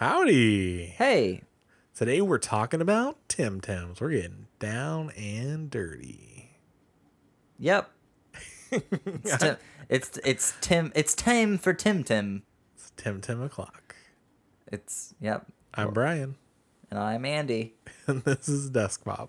Howdy. Hey, Today we're talking about Tim Tams. We're getting down and dirty. yep. It's Tim. It's it's Tim. It's time for Tim Tim. It's Tim Tim o'clock. It's yep. I'm Brian, And I'm Andy. and this is Desk Pop.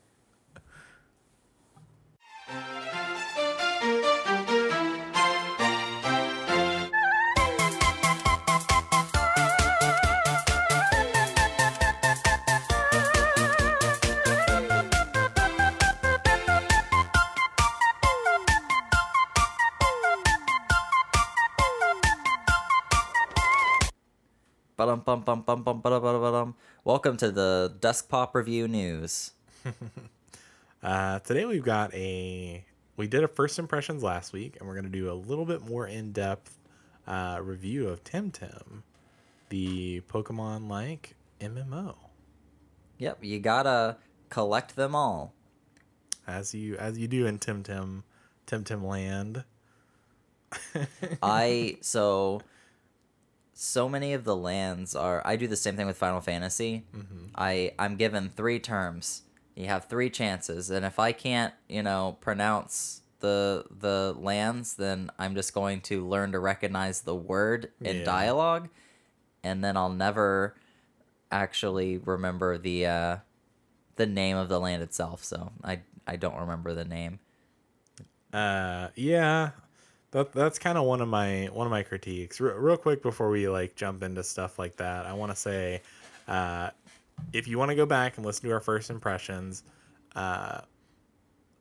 Bum, bum, bum, bum, ba-dum, ba-dum, ba-dum. Welcome to the Dusk Pop Review News. Uh, today we've got a. We did a first impressions last week, and we're going to do a little bit more in depth uh, review of Temtem, the Pokemon like MMO. Yep, you gotta collect them all. As you as you do in Temtem, Tim Tim Land. I so so many of the lands are. I do the same thing with Final Fantasy. I I'm given three terms. You have three chances, and if I can't, you know, pronounce the the lands, then I'm just going to learn to recognize the word in Yeah. dialogue, and then I'll never actually remember the uh, the name of the land itself. So I I don't remember the name. Uh, yeah, that that's kind of one of my one of my critiques. Re- real quick before we like jump into stuff like that, I want to say, uh, if you want to go back and listen to our first impressions, uh,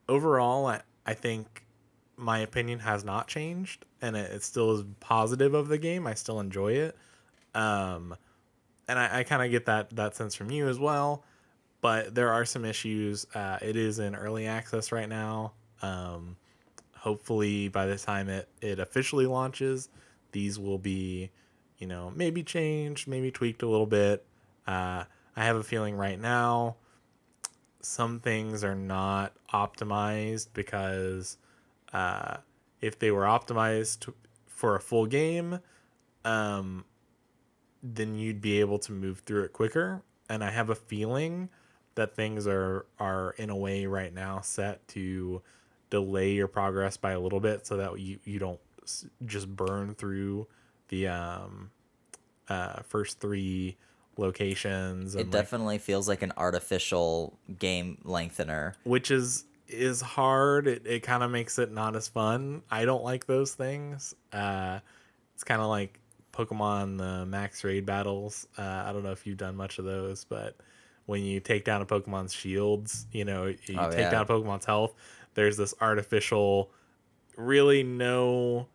overall, I, I think my opinion has not changed, and it, it still is positive of the game. I still enjoy it, um, and I, I kind of get that that sense from you as well. But there are some issues. Uh, it is in early access right now. Um, hopefully by the time it, it officially launches these will be you know maybe changed maybe tweaked a little bit. Uh, i have a feeling right now some things are not optimized because uh, if they were optimized for a full game um, then you'd be able to move through it quicker. And i have a feeling that things are are in a way right now set to delay your progress by a little bit so that you you don't just burn through the um uh first three locations It and like, definitely feels like an artificial game lengthener. which is is hard it, it kind of makes it not as fun i don't like those things uh it's kind of like pokemon the max raid battles uh i don't know if you've done much of those but when you take down a pokemon's shields you know you Oh, take yeah. down a pokemon's health there's this artificial really no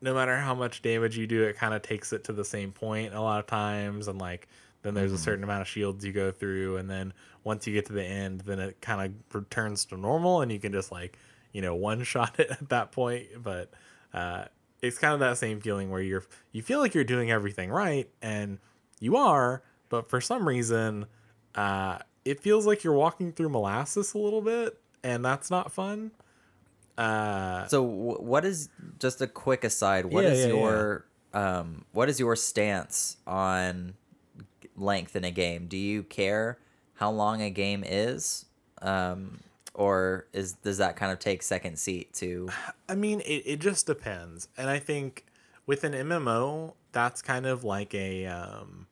no matter how much damage you do it kind of takes it to the same point a lot of times and like then there's a certain amount of shields you go through and then once you get to the end then it kind of returns to normal and you can just like you know one shot it at that point but uh it's kind of that same feeling where you're you feel like you're doing everything right and you are but for some reason uh it feels like you're walking through molasses a little bit and that's not fun uh So, what is just a quick aside? What Yeah, is yeah, yeah. your um, what is your stance on length in a game? Do you care how long a game is, um, or is does that kind of take second seat to? I mean, it, it just depends. And I think with an MMO, that's kind of like a um,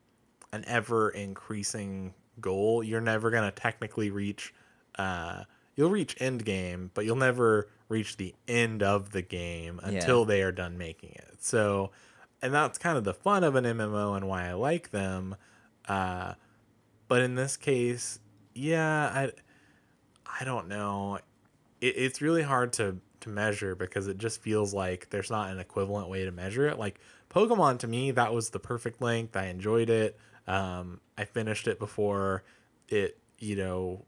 an ever increasing goal. You're never gonna technically reach. Uh, you'll reach end game, but you'll never reach the end of the game until they are done making it. So, and that's kind of the fun of an MMO and why I like them. Uh, but in this case, yeah, I I don't know. It, it's really hard to to measure because it just feels like there's not an equivalent way to measure it. Like Pokemon to me, that was the perfect length. I enjoyed it. Um, I finished it before it, you know,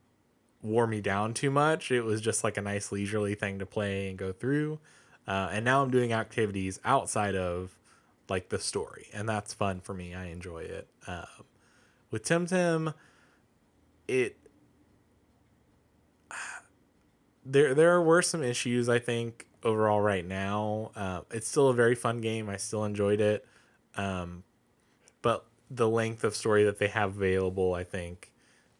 wore me down too much. It was just like a nice leisurely thing to play and go through. Uh, and now I'm doing activities outside of like the story, and that's fun for me. I enjoy it. Um, with Temtem, it there there were some issues I think overall right now. Uh, it's still a very fun game. I still enjoyed it, um, but the length of story that they have available, I think,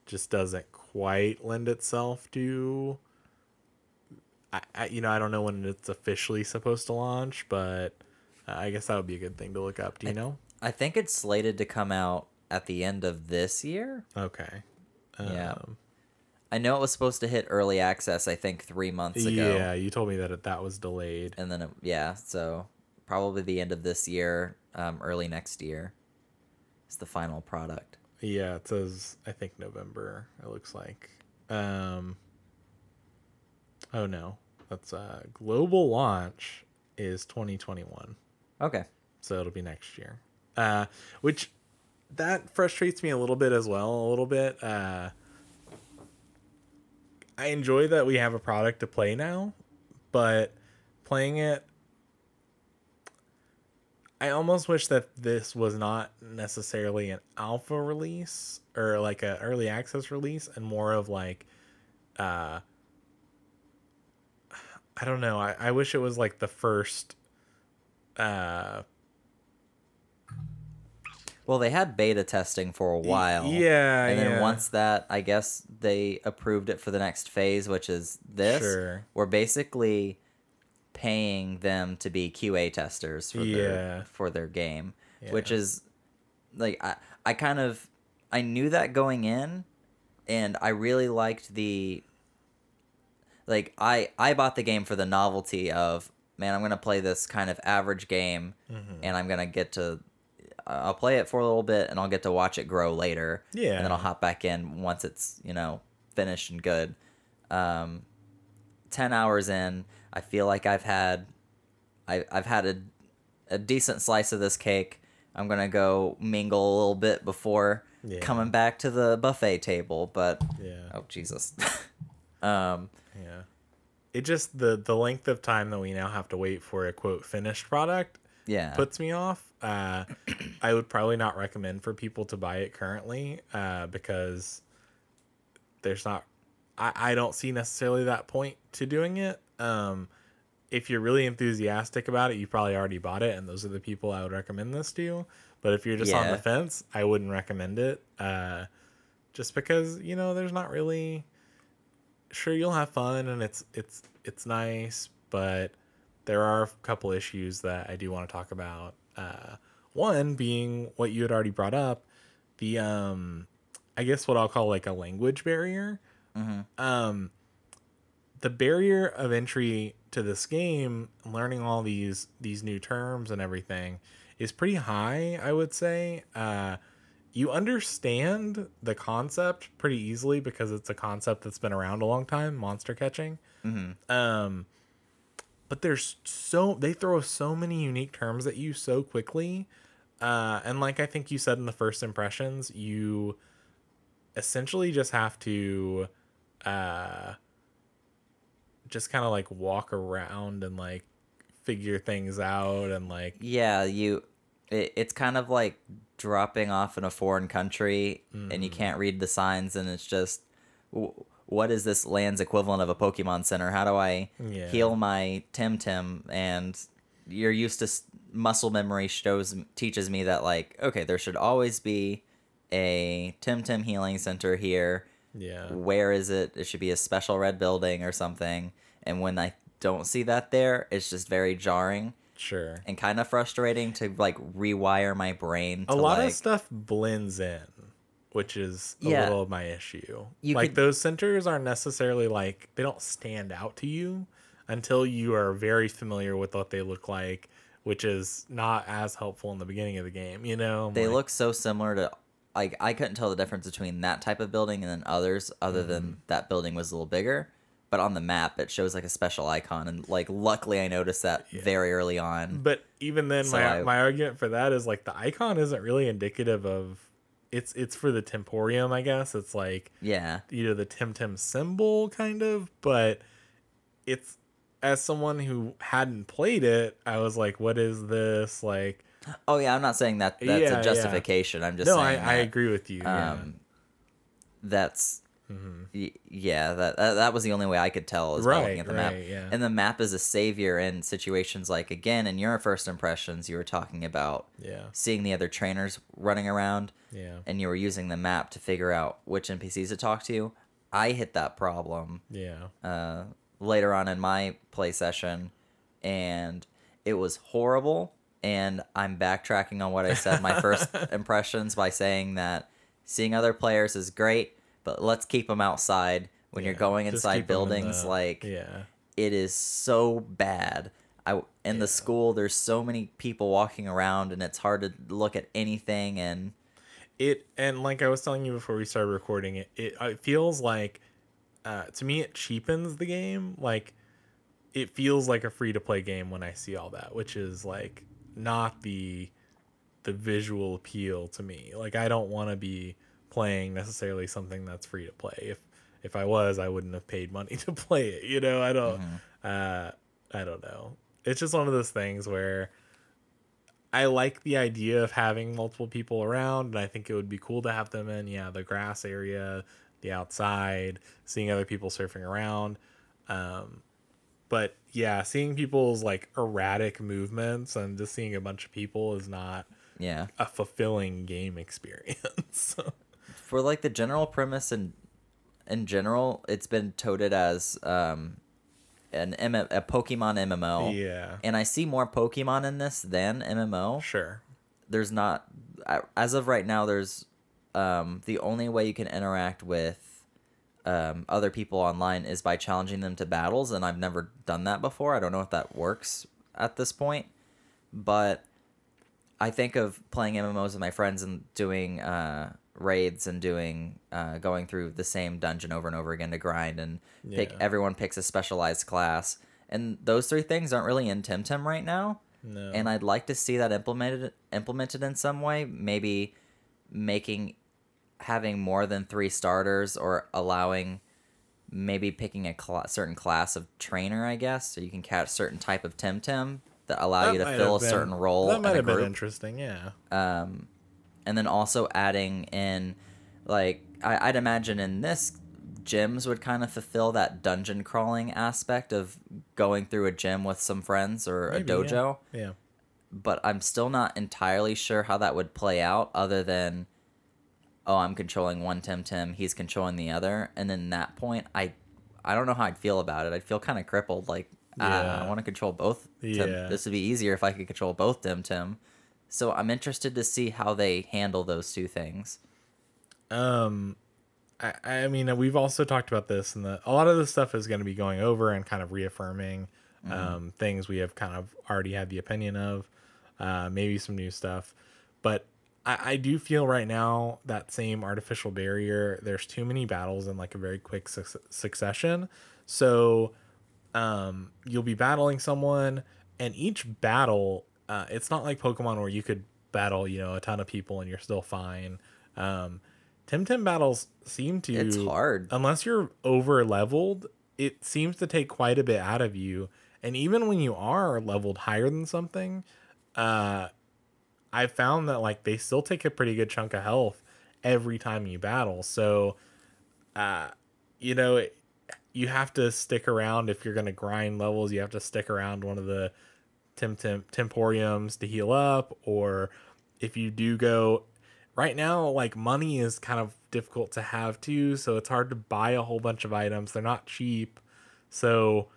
just doesn't quite lend itself to. I, I you know I don't know when it's officially supposed to launch, but I guess that would be a good thing to look up. Do you know? I think it's slated to come out at the end of this year. Okay. Yeah. Um, I know it was supposed to hit early access. I think three months ago. Yeah, you told me that it, that was delayed. and then it, yeah, so probably the end of this year, um, early next year, is the final product. Yeah, it says I think November. It looks like. Um. Oh no, that's uh global launch is 2021, Okay. so it'll be next year. Uh, which that frustrates me a little bit as well. A little bit. Uh, I enjoy that we have a product to play now, but playing it I almost wish that this was not necessarily an alpha release or like an early access release and more of like uh I don't know. I, I wish it was like the first uh Well, they had beta testing for a while. yeah, And then yeah. once that, I guess they approved it for the next phase, which is this. Sure. We're basically paying them to be QA testers for Yeah. their for their game, which is like I I kind of I knew that going in, and I really liked the like I I bought the game for the novelty of man I'm gonna play this kind of average game, Mm-hmm. and I'm gonna get to I'll play it for a little bit and I'll get to watch it grow later. Yeah. And then I'll hop back in once it's, you know, finished and good. Um, 10 hours in, I feel like I've had I, I've had a, a decent slice of this cake. I'm going to go mingle a little bit before Yeah. coming back to the buffet table, but yeah. oh Jesus. um, Yeah. It just the the length of time that we now have to wait for a quote finished product yeah. puts me off. Uh, I would probably not recommend for people to buy it currently uh, because there's not. I, I don't see necessarily that point to doing it. Um, if you're really enthusiastic about it, you probably already bought it, and those are the people I would recommend this to. You. But if you're just on the fence, I wouldn't recommend it. Uh, just because you know there's not really. Sure, you'll have fun, and it's it's it's nice, but there are a couple issues that I do want to talk about. Uh, one being what you had already brought up, the um, I guess what I'll call like a language barrier. Um, the barrier of entry to this game, learning all these these new terms and everything, is pretty high. I would say. Uh, you understand the concept pretty easily because it's a concept that's been around a long time, monster catching. Um, but there's so they throw so many unique terms at you so quickly, uh, and like I think you said in the first impressions, you essentially just have to, uh, just kind of like walk around and like figure things out and like Yeah, you. It, it's kind of like dropping off in a foreign country, and you Mm. can't read the signs, and it's just, what is this land's equivalent of a Pokemon Center? How do I Yeah. heal my Temtem? And you're used to muscle memory shows teaches me that like, okay, there should always be a Temtem healing center here. yeah Where is it? It should be a special red building or something. And when I don't see that there, it's just very jarring sure. and kind of frustrating to like rewire my brain. To, a lot like, of stuff blends in which is a Yeah. little of my issue You like could- those centers aren't necessarily like they don't stand out to you until you are very familiar with what they look like which is not as helpful in the beginning of the game you know They Like, look so similar to like I couldn't tell the difference between that type of building and then others, other Mm-hmm. than that building was a little bigger. But on the map, it shows like a special icon, and like luckily I noticed that very early on. but even then So my, I- my argument for that is like the icon isn't really indicative of it's it's for the temporium i guess it's like Yeah, you know the Temtem symbol kind of, but it's as someone who hadn't played it, I was like, what is this? Like Oh yeah, I'm not saying that that's Yeah, yeah. a justification. I'm just no, I, saying I agree with you. yeah. Um, that's y- yeah, that, that that was the only way I could tell is by looking at the map. yeah. And the map is a savior in situations like again in your first impressions you were talking about Yeah. seeing the other trainers running around Yeah. and you were using the map to figure out which NPCs to talk to. I hit that problem Yeah. uh, later on in my play session, and it was horrible. And I'm backtracking on what I said my first impressions by saying that seeing other players is great, but let's keep them outside when you're going inside 'em in buildings. the- like Yeah. it is so bad. I in the school there's so many people walking around and it's hard to look at anything and it and like I was telling you before we started recording it, it, it feels like uh, to me it cheapens the game. Like it feels like a free to play game when I see all that, which is like not the the visual appeal to me. Like I don't want to be playing necessarily something that's free to play. If if I was, I wouldn't have paid money to play it. You know, I don't. Uh, I don't know. It's just one of those things where I like the idea of having multiple people around, and I think it would be cool to have them in, yeah, the grass area, the outside, seeing other people surfing around. Um, but yeah, seeing people's like erratic movements and just seeing a bunch of people is not yeah. a fulfilling game experience. For like the general premise and in general, it's been touted as um an M- a Pokemon MMO. yeah, And I see more Pokemon in this than MMO. sure. there's not as of right now there's um the only way you can interact with um other people online is by challenging them to battles and I've never done that before. I don't know if that works at this point. But I think of playing MMOs with my friends and doing uh raids and doing uh going through the same dungeon over and over again to grind and pick everyone picks a specialized class. And those three things aren't really in Temtem right now No. and I'd like to see that implemented implemented in some way. Maybe making having more than three starters or allowing maybe picking a cla certain class of trainer, I guess, so you can catch certain type of Temtem that allow That you to fill a been- certain role That in might a have been interesting. Yeah. Um, and then also adding in, like I, I'd imagine in this gyms would kind of fulfill that dungeon crawling aspect of going through a gym with some friends or Maybe, a dojo Yeah. but I'm still not entirely sure how that would play out other than oh, I'm controlling one Temtem, he's controlling the other, and then that point I I don't know how I'd feel about it. I'd feel kind of crippled like ah, Yeah. I want to control both Tim. Yeah. This would be easier if I could control both Temtem. So I'm interested to see how they handle those two things. Um, I, I mean, we've also talked about this, and the, a lot of this stuff is going to be going over and kind of reaffirming um, things we have kind of already had the opinion of, uh, maybe some new stuff. But I, I do feel right now that same artificial barrier, there's too many battles in like a very quick suc- succession. So um, you'll be battling someone, and each battle, uh, it's not like Pokemon where you could battle, you know, a ton of people and you're still fine. Um, Temtem battles seem to It's hard. unless you're over leveled. It seems to take quite a bit out of you, and even when you are leveled higher than something, uh, I found that like they still take a pretty good chunk of health every time you battle. So, uh, you know, it, you have to stick around if you're gonna grind levels. You have to stick around one of the Tim Temporiums to heal up, or if you do go right now, like money is kind of difficult to have too, so it's hard to buy a whole bunch of items. They're not cheap, so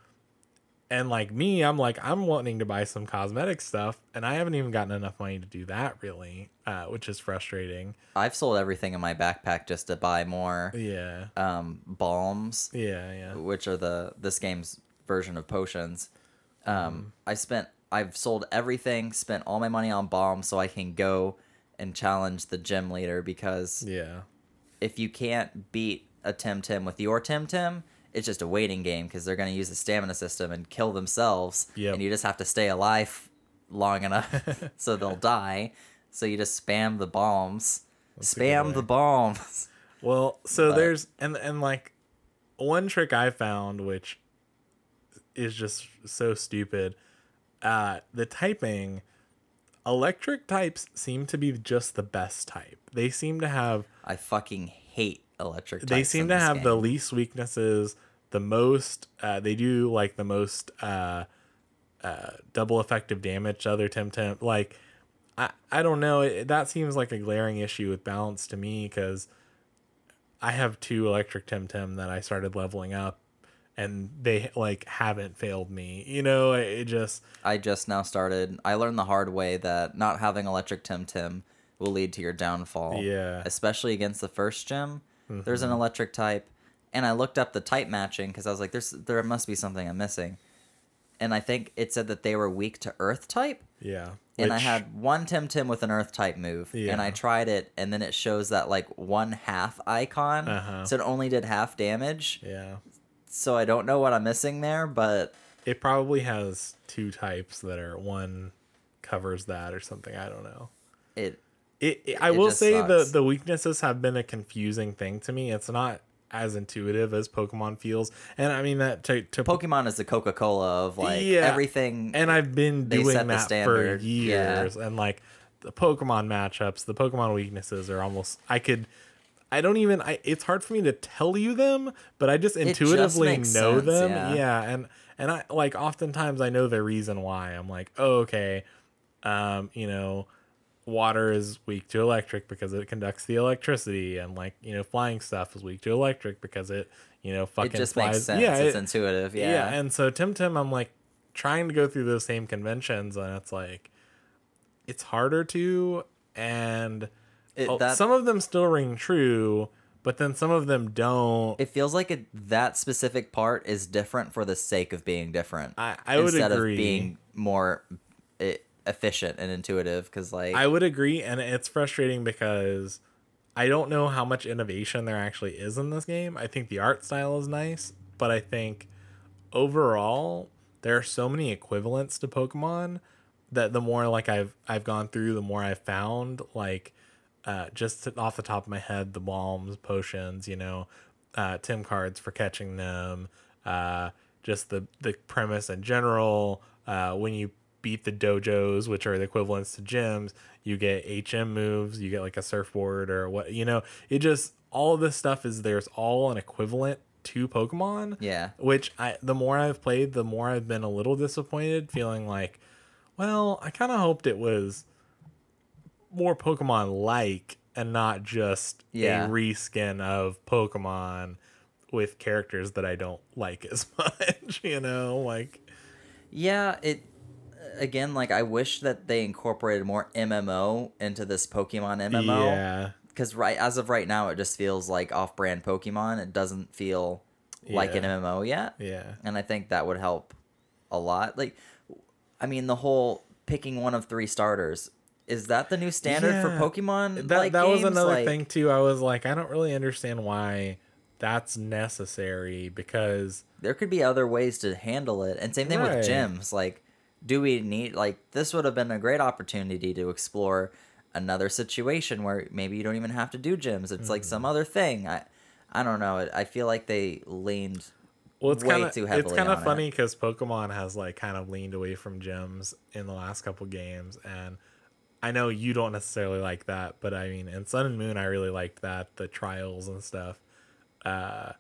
and like me, I'm like I'm wanting to buy some cosmetic stuff, and I haven't even gotten enough money to do that really, uh, which is frustrating. I've sold everything in my backpack just to buy more Yeah, um, balms. yeah, yeah. which are the this game's version of potions. Um, Mm-hmm. I spent I've sold everything, spent all my money on bombs so I can go and challenge the gym leader because Yeah, if you can't beat a Temtem with your Temtem, it's just a waiting game because they're going to use the stamina system and kill themselves, Yep. and you just have to stay alive long enough so they'll die. So you just spam the bombs, good spam the bombs. Well, so But- there's and and like one trick I found which is just so stupid. Uh the typing electric types seem to be just the best type. They seem to have I fucking hate electric. they seem to have the least weaknesses the most uh, they do like the most uh, uh, double effective damage to other temp like i i don't know it, that seems like a glaring issue with balance to me because i have two electric temtem that i started leveling up and they like haven't failed me you know it, just I just now started. I learned the hard way that not having electric Temtem will lead to your downfall. Yeah. Especially against the first gym. There's an electric type, and I looked up the type matching because I was like, "There's there must be something I'm missing," and I think it said that they were weak to Earth type. yeah And I had one Temtem with an Earth type move, and I tried it, and then it shows that like one half icon, Uh-huh. so it only did half damage. yeah So I don't know what I'm missing there, but it probably has two types that are one covers that or something i don't know it It, it- I It will say the sucks. the weaknesses have been a confusing thing to me. It's not as intuitive as Pokemon feels, and I mean that to, to Pokemon is the Coca Cola of like Yeah, everything. and I've been doing that for standard, yeah. years, and like the Pokemon matchups, the Pokemon weaknesses are almost I could. I don't even. I. It's hard for me to tell you them, but I just just intuitively makes know sense, them. yeah. Yeah, and and I like oftentimes I know the reason why. I'm like, oh, okay, um, you know, water is weak to electric because it conducts the electricity, and like you know, flying stuff is weak to electric because it you know fucking it just flies. makes sense. Yeah, it's it- intuitive. Yeah. yeah. and so Temtem, I'm like trying to go through those same conventions, and it's like it's harder to, and It- oh, that- some of them still ring true, but then some of them don't. it feels like it, that specific part is different for the sake of being different. I, I would instead agree. of being more e- efficient and intuitive, because like I would agree, and it's frustrating because I don't know how much innovation there actually is in this game. I think the art style is nice, but I think overall there are so many equivalents to Pokemon that the more like I've I've gone through, the more I've found like uh, just off the top of my head, the bombs, potions, you know, uh, TemCards for catching them, uh, just the the premise in general. Uh, when you beat the dojos, which are the equivalents to gyms, you get HM moves, you get like a surfboard or what, you know. It just all of this stuff is there's all an equivalent to Pokemon. yeah, Which I the more I've played, the more I've been a little disappointed, feeling like, well, I kind of hoped it was more Pokemon like and not just Yeah. a reskin of Pokemon with characters that I don't like as much, you know, like yeah. It again, like I wish that they incorporated more MMO into this Pokemon MMO. yeah. because right as of right now, it just feels like off-brand Pokemon. It doesn't feel like an MMO yet. Yeah. and I think that would help a lot. Like, I mean, the whole picking one of three starters is that the new standard for Pokemon? That like, that was games? another Like, thing too. I was like, I don't really understand why that's necessary because There could be other ways to handle it, and same thing Right. with gyms. Like, do we need like this would have been a great opportunity to explore another situation where maybe you don't even have to do gyms. It's like Mm. some other thing. I, I don't know. I feel like they leaned Well, it's way kind of it's kind of funny because Pokemon has like kind of leaned away from gyms in the last couple games, and I know you don't necessarily like that, but I mean, in Sun and Moon, I really liked that the trials and stuff. Uh,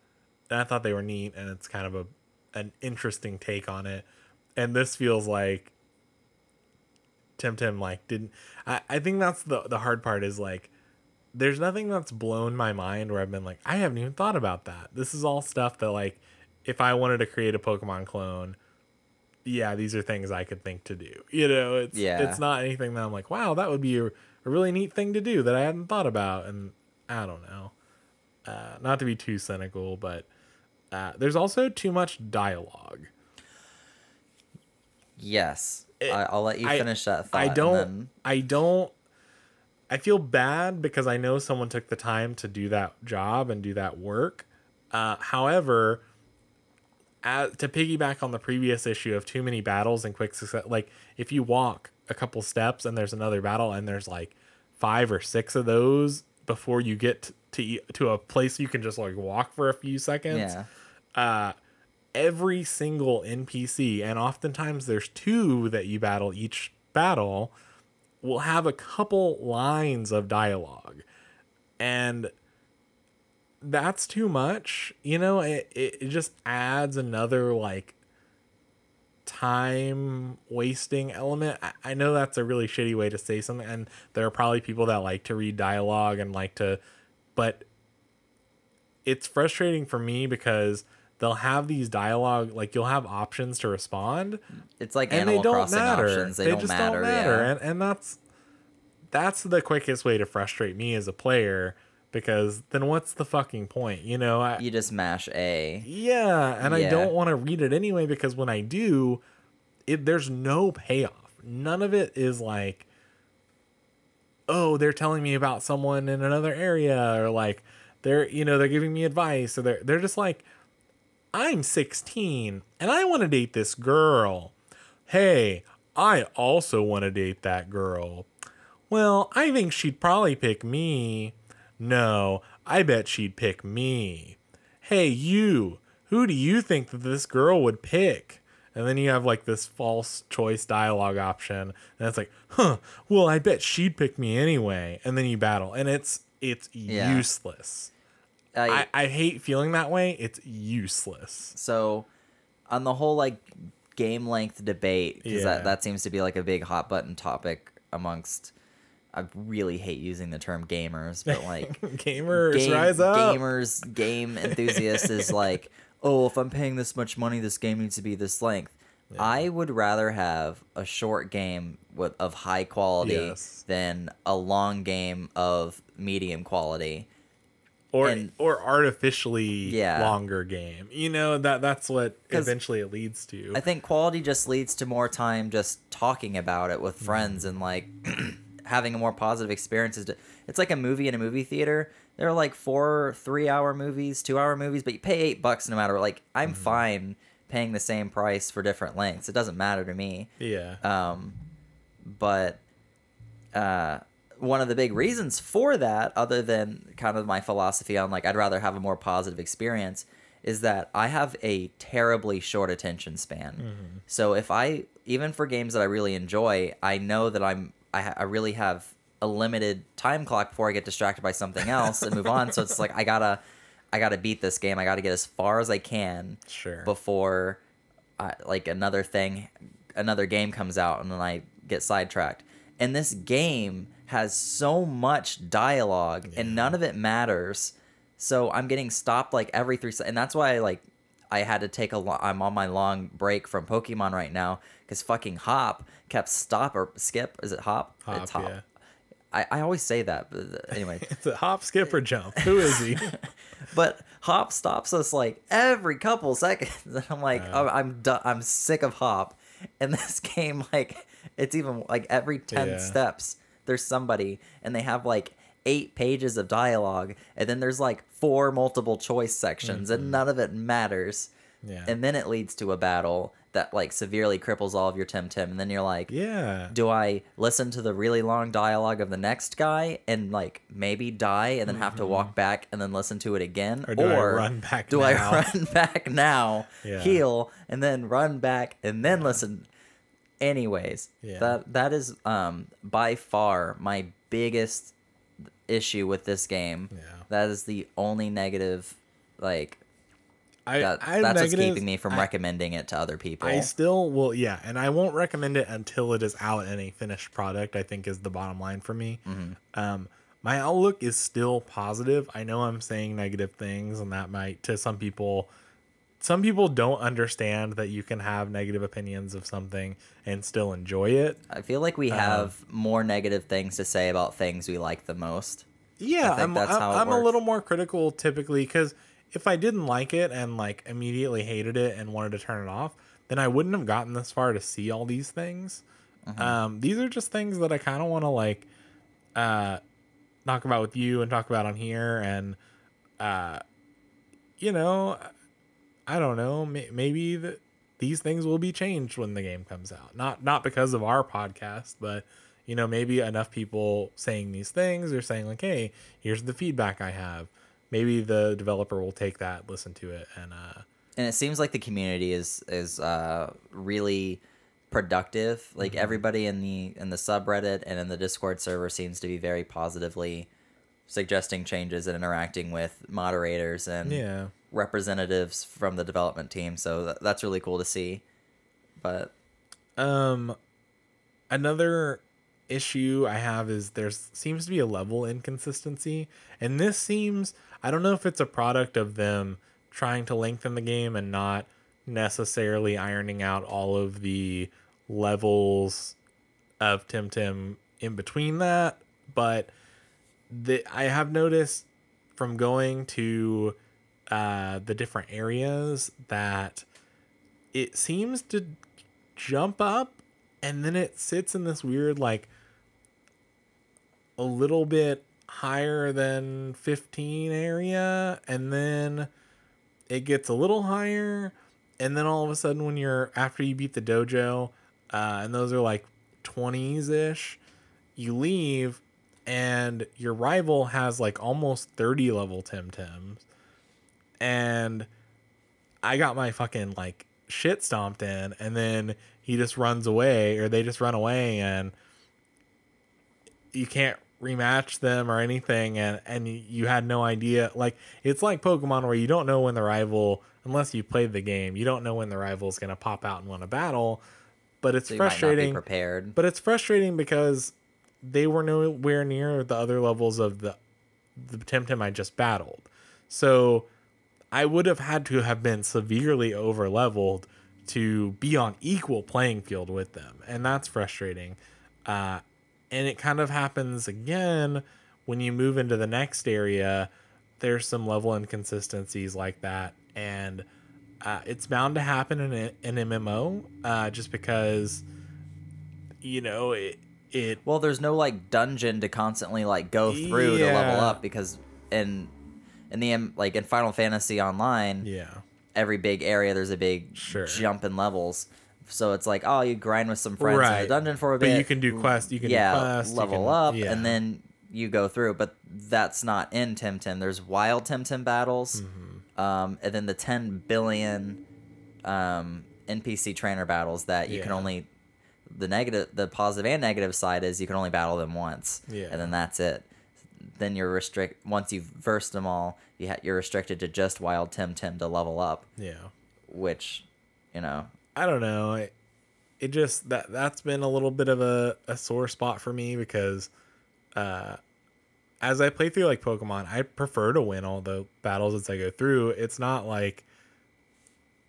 and I thought they were neat, and it's kind of a an interesting take on it. And this feels like Temtem like didn't. I I think that's the the hard part is like there's nothing that's blown my mind where I've been like, I haven't even thought about that. This is all stuff that like if I wanted to create a Pokemon clone, yeah, these are things I could think to do. You know, it's Yeah. it's not anything that I'm like, wow, that would be a, a really neat thing to do that I hadn't thought about. And I don't know. Uh, not to be too cynical, but uh, there's also too much dialogue. Yes, It- I, I'll let you I- finish that thought. I don't. then- I don't. I feel bad because I know someone took the time to do that job and do that work. Uh, however, uh, to piggyback on the previous issue of too many battles and quick success, like if you walk a couple steps and there's another battle and there's like five or six of those before you get to to, to a place you can just like walk for a few seconds yeah, uh, every single NPC, and oftentimes there's two that you battle each battle, will have a couple lines of dialogue. And that's too much. You know, it, it, just adds another like time wasting element. I, I know that's a really shitty way to say something, and there are probably people that like to read dialogue and like to, but it's frustrating for me because they'll have these dialogue like you'll have options to respond It's like and Animal they don't Crossing matter. options. They, They, don't, just matter, don't matter, Yeah. and and that's that's the quickest way to frustrate me as a player because then what's the fucking point? You know, I, You just mash A. yeah, and I don't want to read it anyway because when I do, it there's no payoff. None of it is like, oh, they're telling me about someone in another area, or like they're you know they're giving me advice, or they're they're just like, I'm 16 and I want to date this girl. Hey, I also want to date that girl. Well, I think she'd probably pick me. No, I bet she'd pick me. Hey, you, who do you think that this girl would pick? And then you have like this false choice dialogue option, and it's like, huh, well, I bet she'd pick me anyway. And then you battle, and it's it's Yeah. useless. I, I, I hate feeling that way. It's useless. so on the whole like game length debate because Yeah. that, that seems to be like a big hot button topic amongst i really hate using the term gamers but like Gamers, game, rise up. gamers game enthusiast is like oh if i'm paying this much money this game needs to be this length i would rather have a short game with of high quality Yes. than a long game of medium quality or and- or artificially Yeah. longer game. You know that that's what eventually it leads to. I think quality just leads to more time just talking about it Mm-hmm. with friends and like having a more positive experiences. To, it's like a movie in a movie theater. There are like four three hour movies, two hour movies, but you pay eight bucks no matter. Like I'm Mm-hmm. fine paying the same price for different lengths. It doesn't matter to me. yeah. Um, but uh, one of the big reasons for that, other than kind of my philosophy on like I'd rather have a more positive experience, is that I have a terribly short attention span. So if I even for games that I really enjoy, I know that I'm I, ha- I really have a limited time clock before I get distracted by something else and move on. So it's like I gotta I gotta beat this game. I gotta get as far as I can Sure. before I, like another thing another game comes out and then I get sidetracked. And this game has so much dialogue and none of it matters. So I'm getting stopped like every 3 seconds. And that's why I like I had to take a lo- I'm on my long break from Pokemon right now cuz fucking Hop kept stop or skip is it Hop? Hop, it's Hop. yeah. I, I always say that, but uh, anyway. It's a hop, skip, or jump. Who is he? But Hop stops us like every couple seconds, and I'm like, oh, I'm done. I'm sick of Hop. And this game, like, it's even like every ten Yeah. steps, there's somebody, and they have like eight pages of dialogue, and then there's like four multiple choice sections, and none of it matters. Mm-hmm. Yeah. And then it leads to a battle that like severely cripples all of your Temtem, and then you're like, yeah. do I listen to the really long dialogue of the next guy and like maybe die and then have to walk back and then listen to it again? Mm-hmm. Or I run back do now? I run back now, Yeah. heal, and then run back and then listen? Anyways, Yeah. that that is um by far my biggest issue with this game. Yeah. That is the only negative like I, that, I that's what's keeping me from I- recommending it to other people. I still will, yeah, and I won't recommend it until it is out in a finished product. I think is the bottom line for me. Mm-hmm. Um, my outlook is still positive. I know I'm saying negative things, and that might to some people. Some people don't understand that you can have negative opinions of something and still enjoy it. I feel like we Um, have more negative things to say about things we like the most. Yeah, I'm, I'm, I'm a little more critical typically because if I didn't like it and like immediately hated it and wanted to turn it off, then I wouldn't have gotten this far to see all these things. Mm-hmm. Um, these are just things that I kind of want to like uh, talk about with you and talk about on here, and uh, you know, I don't know, may- maybe that these things will be changed when the game comes out. Not not because of our podcast, but you know, maybe enough people saying these things or saying like, "Hey, here's the feedback I have." Maybe the developer will take that, listen to it, and uh, And it seems like the community is is uh, really productive. Like everybody in the in the subreddit and in the Discord server seems to be very positively suggesting changes and interacting with moderators and Yeah. Representatives from the development team. So th- that's really cool to see. But Um, another issue I have is there seems to be a level inconsistency, and this seems I don't know if it's a product of them trying to lengthen the game and not necessarily ironing out all of the levels of Temtem in between that, but the I have noticed from going to uh, the different areas that it seems to jump up and then it sits in this weird like a little bit higher than 15 area and then it gets a little higher and then all of a sudden when you're after you beat the dojo uh, and those are like 20s ish you leave and your rival has like almost 30 level Temtems and I got my fucking like shit stomped in and then he just runs away or they just run away and you can't rematch them or anything and and you had no idea like it's like pokemon where you don't know when the rival unless you played the game you don't know when the rival is going to pop out and win a battle but it's so frustrating prepared. but it's frustrating because they were nowhere near the other levels of the the Temtem I just battled. So I would have had to have been severely over leveled to be on equal playing field with them. And that's frustrating. Uh, and it kind of happens again when you move into the next area. There's some level inconsistencies like that. And uh, it's bound to happen in an MMO uh, just because, you know, it, it Well, there's no like dungeon to constantly like go through to level up because in in the like in Final Fantasy Online, yeah. every big area there's a big Sure. jump in levels. So it's like, oh, you grind with some friends in Right. the dungeon for a But bit. you can do quest. You can yeah, do quest. level can- up, yeah. and then you go through. But that's not in Temtem. There's wild Temtem battles, Mm-hmm. um, and then the 10 billion um, NPC trainer battles that you can only. The negative, the positive and negative side is you can only battle them once, Yeah. and then that's it. Then you're restrict once you've versed them all. You ha- you're restricted to just wild Temtem to level up, yeah. which, you know, I don't know. It, it just that that's been a little bit of a, a sore spot for me because uh as I play through like Pokemon, I prefer to win all the battles as I go through. It's not like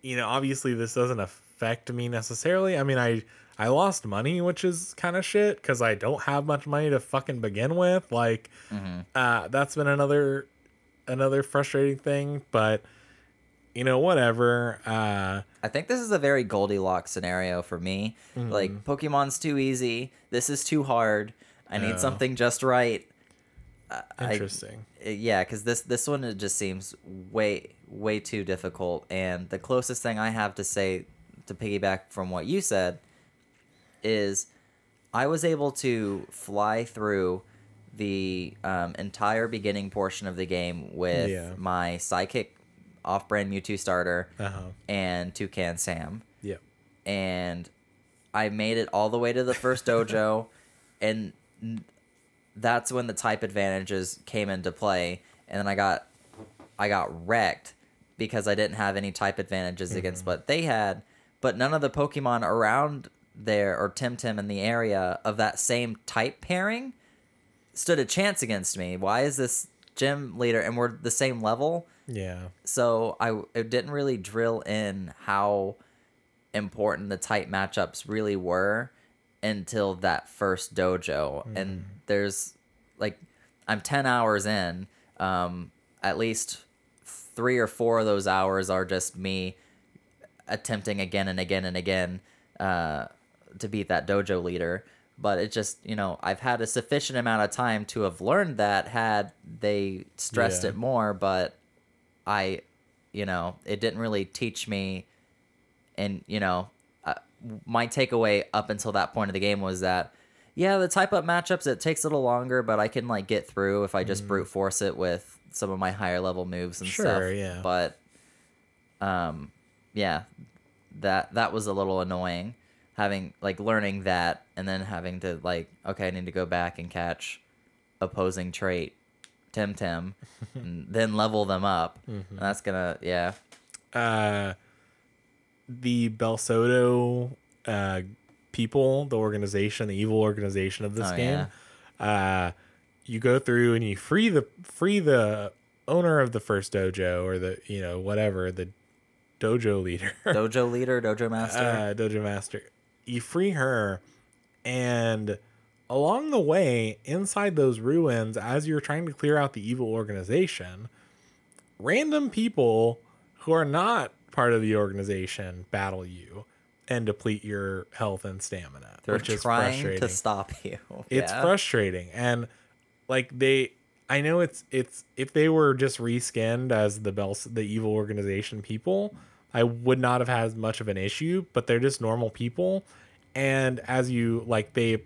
you know, obviously this doesn't affect me necessarily. I mean, I I lost money, which is kind of shit cuz I don't have much money to fucking begin with. Like uh that's been another another frustrating thing, but you know, whatever. Uh I think this is a very Goldilocks scenario for me. Mm-hmm. Like Pokemon's too easy. This is too hard. I need Yeah. something just right. I- interesting. Uh, yeah, because this this one it just seems way way too difficult. And the closest thing I have to say to piggyback from what you said is I was able to fly through the um, entire beginning portion of the game with Yeah. my psychic off-brand Mewtwo starter Uh-huh. and Toucan Sam Yep. and I made it all the way to the first dojo, and that's when the type advantages came into play, and then I got I got wrecked because I didn't have any type advantages against what they had, but none of the Pokemon around there or Temtem in the area of that same type pairing stood a chance against me. Why is this gym leader and we're the same level? Yeah. so I it didn't really drill in how important the tight matchups really were until that first dojo and there's like I'm 10 hours in um at least 3 or 4 of those hours are just me attempting again and again and again uh to beat that dojo leader but it just you know I've had a sufficient amount of time to have learned that had they stressed Yeah. it more but I, you know, it didn't really teach me. And, you know, uh, my takeaway up until that point of the game was that, yeah, the type up matchups, it takes a little longer, but I can, like, get through if I just brute force it with some of my higher level moves and stuff. Mm. Sure, yeah. But, um, yeah, that, that was a little annoying having, like, learning that and then having to, like, okay, I need to go back and catch opposing trait temtem and then level them up. Mm-hmm. And that's gonna yeah. uh, the Belsoto uh, people, the organization, the evil organization of this Oh, game. Uh, you go through and you free the free the owner of the first dojo or the you know whatever the dojo leader, Dojo leader, dojo master. uh, dojo master. You free her, and along the way, inside those ruins, as you're trying to clear out the evil organization, random people who are not part of the organization battle you and deplete your health and stamina, They're which is trying frustrating. to stop you. It's Yeah. frustrating, and like they, I know it's it's if they were just reskinned as the Bel the evil organization people, I would not have had much of an issue. But they're just normal people, and as you like they,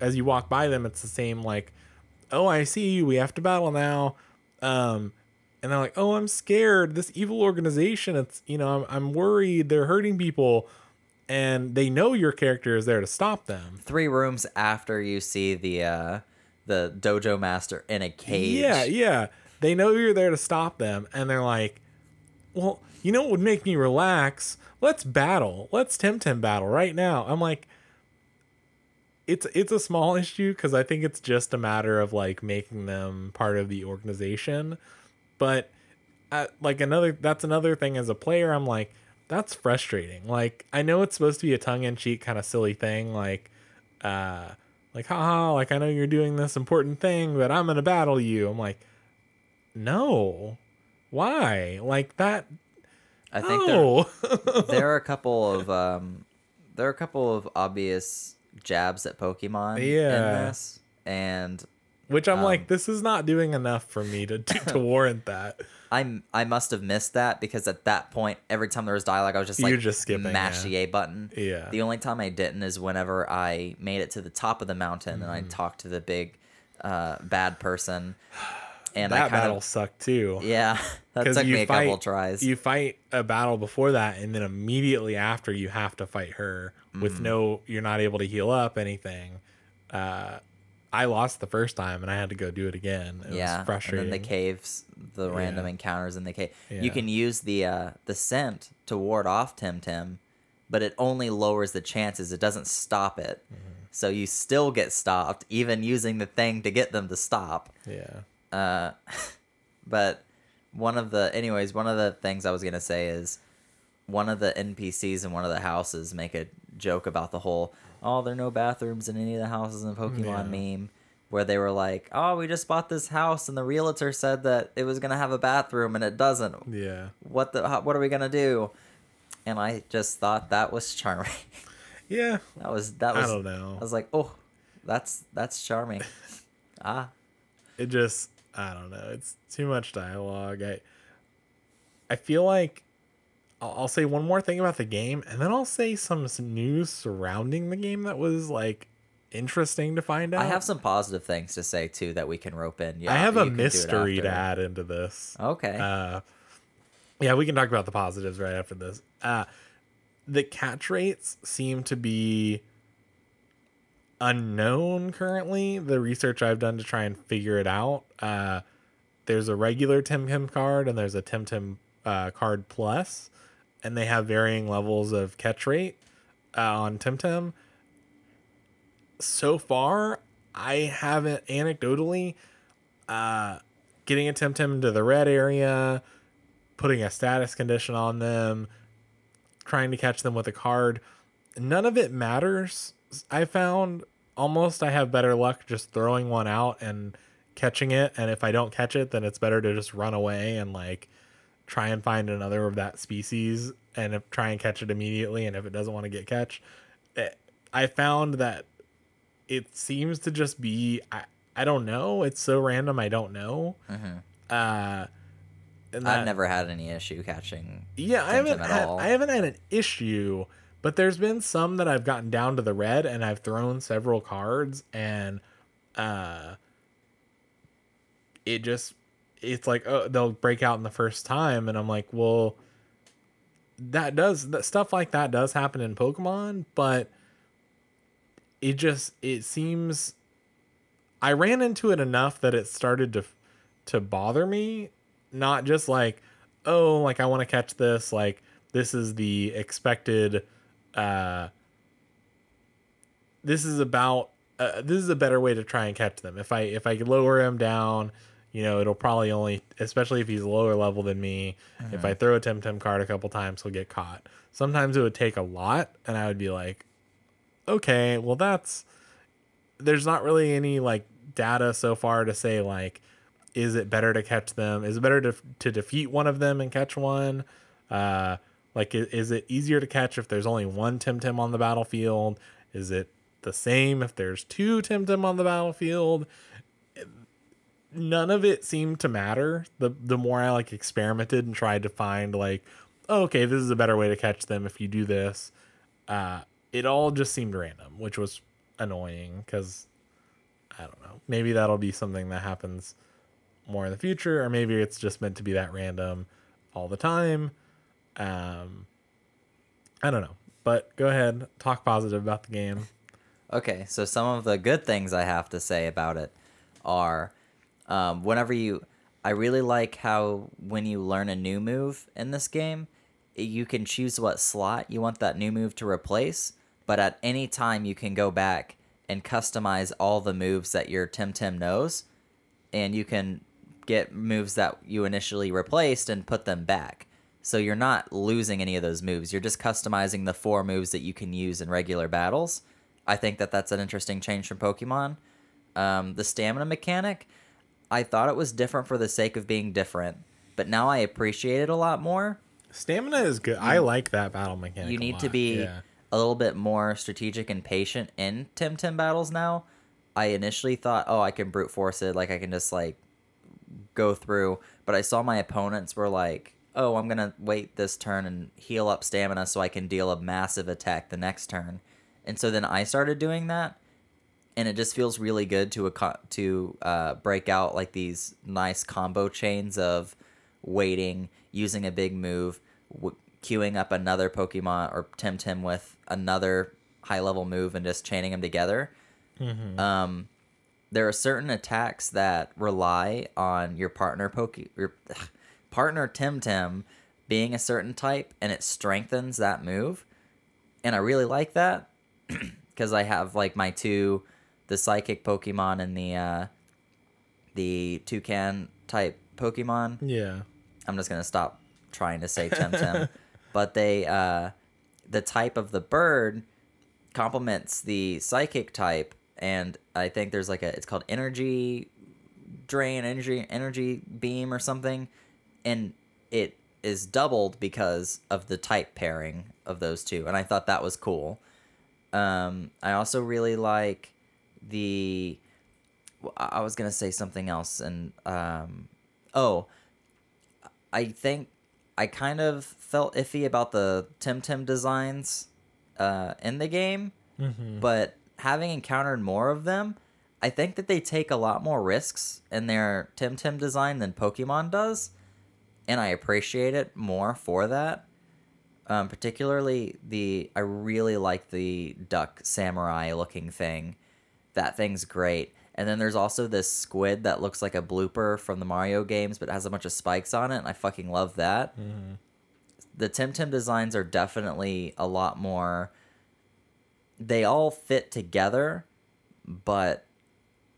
as you walk by them, it's the same like, oh I see you, we have to battle now, um, and they're like, oh I'm scared, this evil organization, it's you know I'm I'm worried, they're hurting people. And they know your character is there to stop them. Three rooms after you see the uh, the dojo master in a cage. Yeah, yeah. They know you're there to stop them, and they're like, "Well, you know what would make me relax? Let's battle. Let's Temtem battle right now." I'm like, it's it's a small issue because I think it's just a matter of like making them part of the organization, but uh, like another that's another thing as a player. I'm like, that's frustrating. Like I know it's supposed to be a tongue in cheek kind of silly thing, like. uh like haha like i know you're doing this important thing but i'm gonna battle you i'm like no why like that I think there, there are a couple of um, there are a couple of obvious jabs at Pokemon in Yeah. this, and which i'm Um, like this is not doing enough for me to to, to warrant that I'm I must have missed that because at that point, every time there was dialogue, I was just like, You're just skipping, mash yeah. the A button. Yeah. The only time I didn't is whenever I made it to the top of the mountain and I Mm-hmm. talked to the big, uh, bad person, and that I kind battle sucked too yeah, that took you me a fight- couple tries. you fight a battle before that and then immediately after you have to fight her with Mm-hmm. no you're not able to heal up anything uh i lost the first time and i had to go do it again it yeah, was frustrating and then the caves, the random Yeah. encounters in the cave. Yeah. You can use the uh, the scent to ward off Temtem, but it only lowers the chances. It doesn't stop it. Mm-hmm. So you still get stopped, even using the thing to get them to stop. yeah Uh, but one of the, anyways, one of the things I was gonna say is one of the NPCs in one of the houses make a joke about the whole, oh, there are no bathrooms in any of the houses in the Pokemon Yeah. meme, where they were like, oh, we just bought this house and the realtor said that it was gonna have a bathroom and it doesn't. yeah What the? How, what are we gonna do? And I just thought that was charming. yeah that was that was i don't know I was like, oh, that's that's charming. ah, it just i don't know. It's too much dialogue. I i feel like I'll, I'll say one more thing about the game and then i'll say some, some news surrounding the game that was like interesting to find out. I have some positive things to say too that we can rope in. Yeah, i have a can do it mystery to add into this. Okay. uh yeah we can talk about the positives right after this. Uh the catch rates seem to be unknown currently the research i've done to try and figure it out uh there's a regular TemCard and there's a Tim uh, card plus, and they have varying levels of catch rate uh, on Tim. So far, I haven't anecdotally uh, getting a Tim into the red area, putting a status condition on them, trying to catch them with a card. None of it matters. I found almost I have better luck just throwing one out and catching it and if I don't catch it then it's better to just run away and like try and find another of that species and if, try and catch it immediately and if it doesn't want to get catch eh, I found that it seems to just be I, I don't know it's so random I don't know Mhm. uh and I've never had any issue catching. yeah, I haven't at had, all. I haven't had an issue, but there's been some that I've gotten down to the red and I've thrown several cards and uh it just it's like oh they'll break out in the first time and I'm like, well that does that stuff like that does happen in Pokemon, but it just it seems I ran into it enough that it started to to bother me, not just like, oh, like I want to catch this, like this is the expected uh this is about uh, this is a better way to try and catch them. If I if I lower him down, you know, it'll probably only, especially if he's lower level than me. If I throw a Temtem card a couple times, he'll get caught. Sometimes it would take a lot, and I would be like, okay, well that's there's not really any like data so far to say like is it better to catch them is it better to, to defeat one of them and catch one uh like is, it easier to catch if there's only one Temtem on the battlefield? Is it the same if there's two Temtem on the battlefield? None of it seemed to matter. The the more i like experimented and tried to find like oh, okay this is a better way to catch them if you do this uh it all just seemed random which was annoying because i don't know. Maybe that'll be something that happens more in the future or maybe it's just meant to be that random all the time um i don't know but go ahead talk positive about the game Okay, so some of the good things I have to say about it are um, whenever you. I really like how when you learn a new move in this game, you can choose what slot you want that new move to replace, but at any time you can go back and customize all the moves that your Temtem knows, and you can get moves that you initially replaced and put them back. So you're not losing any of those moves. You're just customizing the four moves that you can use in regular battles. I think that that's an interesting change from Pokemon. Um, the stamina mechanic, I thought it was different for the sake of being different, but now I appreciate it a lot more. stamina is good i like that battle mechanic you need to be yeah. a little bit more strategic and patient in Temtem battles now. I initially thought, oh, I can brute force it, like I can just like go through, but I saw my opponents were like, oh, I'm gonna wait this turn and heal up stamina so I can deal a massive attack the next turn, and so then I started doing that, and it just feels really good to a to uh, break out like these nice combo chains of waiting, using a big move, w- queuing up another Pokemon or Temtem with another high level move, and just chaining them together. Um, there are certain attacks that rely on your partner Poke your partner Temtem being a certain type, and it strengthens that move. And I really like that because I have like my two, the psychic Pokemon and the uh, the toucan type Pokemon. yeah I'm just gonna stop trying to say Temtem, but they uh, the type of the bird complements the psychic type, and I think there's like a it's called energy drain, energy energy beam or something, and it is doubled because of the type pairing of those two, and I thought that was cool. Um, I also really like the. I was gonna say something else, and um, oh, I think I kind of felt iffy about the Temtem designs uh, in the game, but having encountered more of them, I think that they take a lot more risks in their Temtem design than Pokemon does, and I appreciate it more for that. Um, particularly the I really like the duck samurai looking thing. That thing's great. And then there's also this squid that looks like a blooper from the Mario games, but has a bunch of spikes on it, and I fucking love that. The Temtem designs are definitely a lot more. They all fit together, but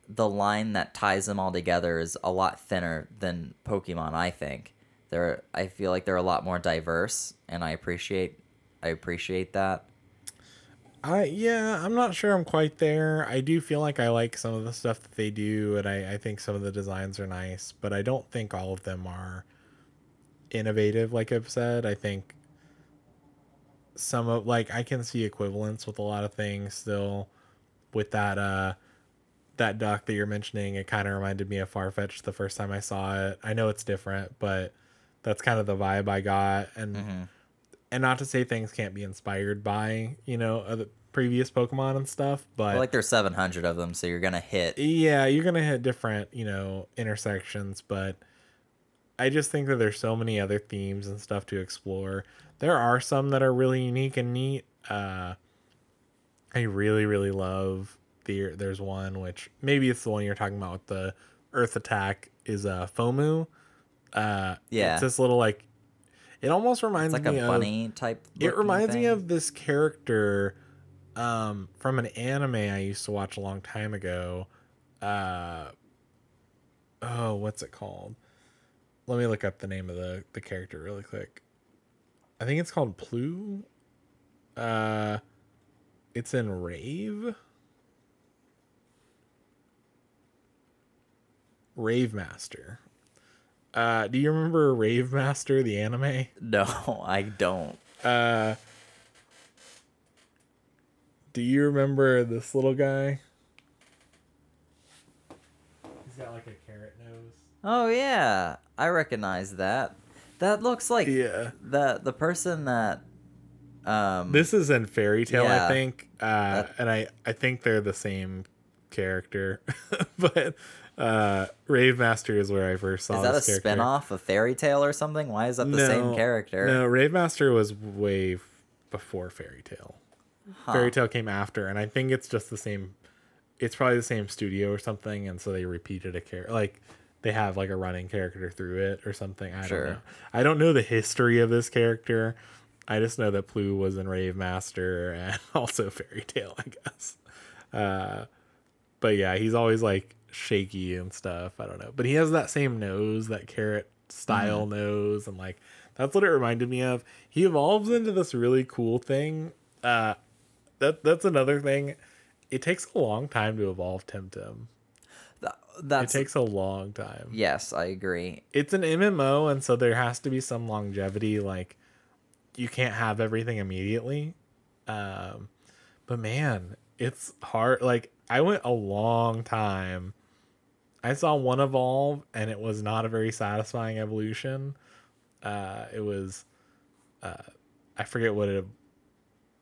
the line that ties them all together is a lot thinner than Pokemon. I think they're. I feel like they're a lot more diverse, and I appreciate. I appreciate that. I yeah, I'm not sure I'm quite there. I do feel like I like some of the stuff that they do, and I, I think some of the designs are nice, but I don't think all of them are innovative. Like I've said, I think some of like I can see equivalents with a lot of things still. With that uh, that duck that you're mentioning, it kind of reminded me of Farfetch the first time I saw it. I know it's different, but that's kind of the vibe I got, and and not to say things can't be inspired by you know other previous pokemon and stuff but Well, like there's 700 of them, so you're gonna hit. yeah you're gonna hit different you know intersections but i just think that there's so many other themes and stuff to explore there are some that are really unique and neat uh i really really love the there's one which maybe it's the one you're talking about with the earth attack is uh Fomu. Uh, Yeah. it's this little like. It almost reminds me It's like me a of. bunny type. It reminds me of this character um, from an anime I used to watch a long time ago. Uh, oh, what's it called? Let me look up the name of the, the character really quick. I think it's called Plue. Uh, it's in Rave. Rave Master. Uh, do you remember Rave Master, the anime? No, I don't. Uh, do you remember this little guy? He's got like a carrot nose. Oh yeah, I recognize that. That looks like Yeah. the the person that. Um, This is in Fairy Tail, I think, uh, That- and I I think they're the same character, but uh, Rave Master is where I first saw. is that a character. spin-off of Fairy Tail or something? Why is that the same character? No, Rave Master was way f- before Fairy Tail. Huh. Fairy Tail came after, and I think it's just the same. It's probably the same studio or something, and so they repeated a character. Like they have like a running character through it or something. I Sure. don't know. I don't know the history of this character. I just know that Plue was in Rave Master and also Fairy Tail, I guess. Uh, but yeah, he's always like shaky and stuff. I don't know, but he has that same nose, that carrot style nose, and like that's what it reminded me of. He evolves into this really cool thing. Uh, that that's another thing. It takes a long time to evolve Temtem. Th- It takes a long time. yes, I agree. It's an MMO, and so there has to be some longevity. Like you can't have everything immediately. Um, but man, it's hard. Like I went a long time. I saw one evolve, and it was not a very satisfying evolution. Uh, it was, uh, I forget what it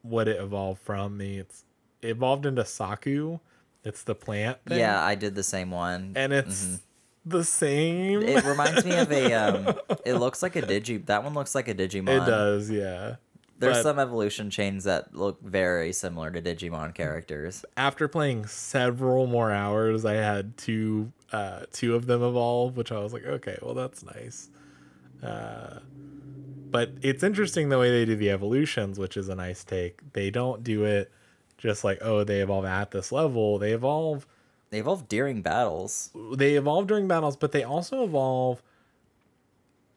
what it evolved from. Me, it's it evolved into Saku. It's the plant. Thing, Yeah, I did the same one. and it's the same. it reminds me of a. Um, it looks like a digi. That one looks like a Digimon. It does, yeah. There's But some evolution chains that look very similar to Digimon characters. after playing several more hours, I had two uh two of them evolve, which I was like, okay, well that's nice. Uh but it's interesting the way they do the evolutions, which is a nice take. They don't do it just like, oh, they evolve at this level. They evolve They evolve during battles. they evolve during battles, but they also evolve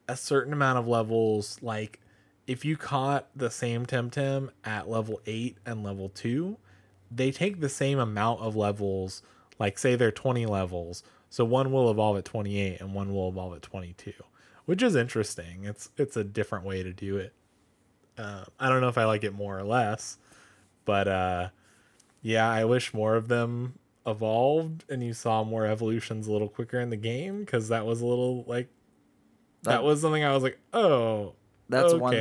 a certain amount of levels. Like if you caught the same Temtem at level eight and level two, they take the same amount of levels. Like say they're twenty levels, so one will evolve at twenty eight and one will evolve at twenty two, which is interesting. It's it's a different way to do it. Uh, I don't know if I like it more or less, but uh, yeah, I wish more of them evolved and you saw more evolutions a little quicker in the game because that was a little like that, That- was something I was like, oh, That's one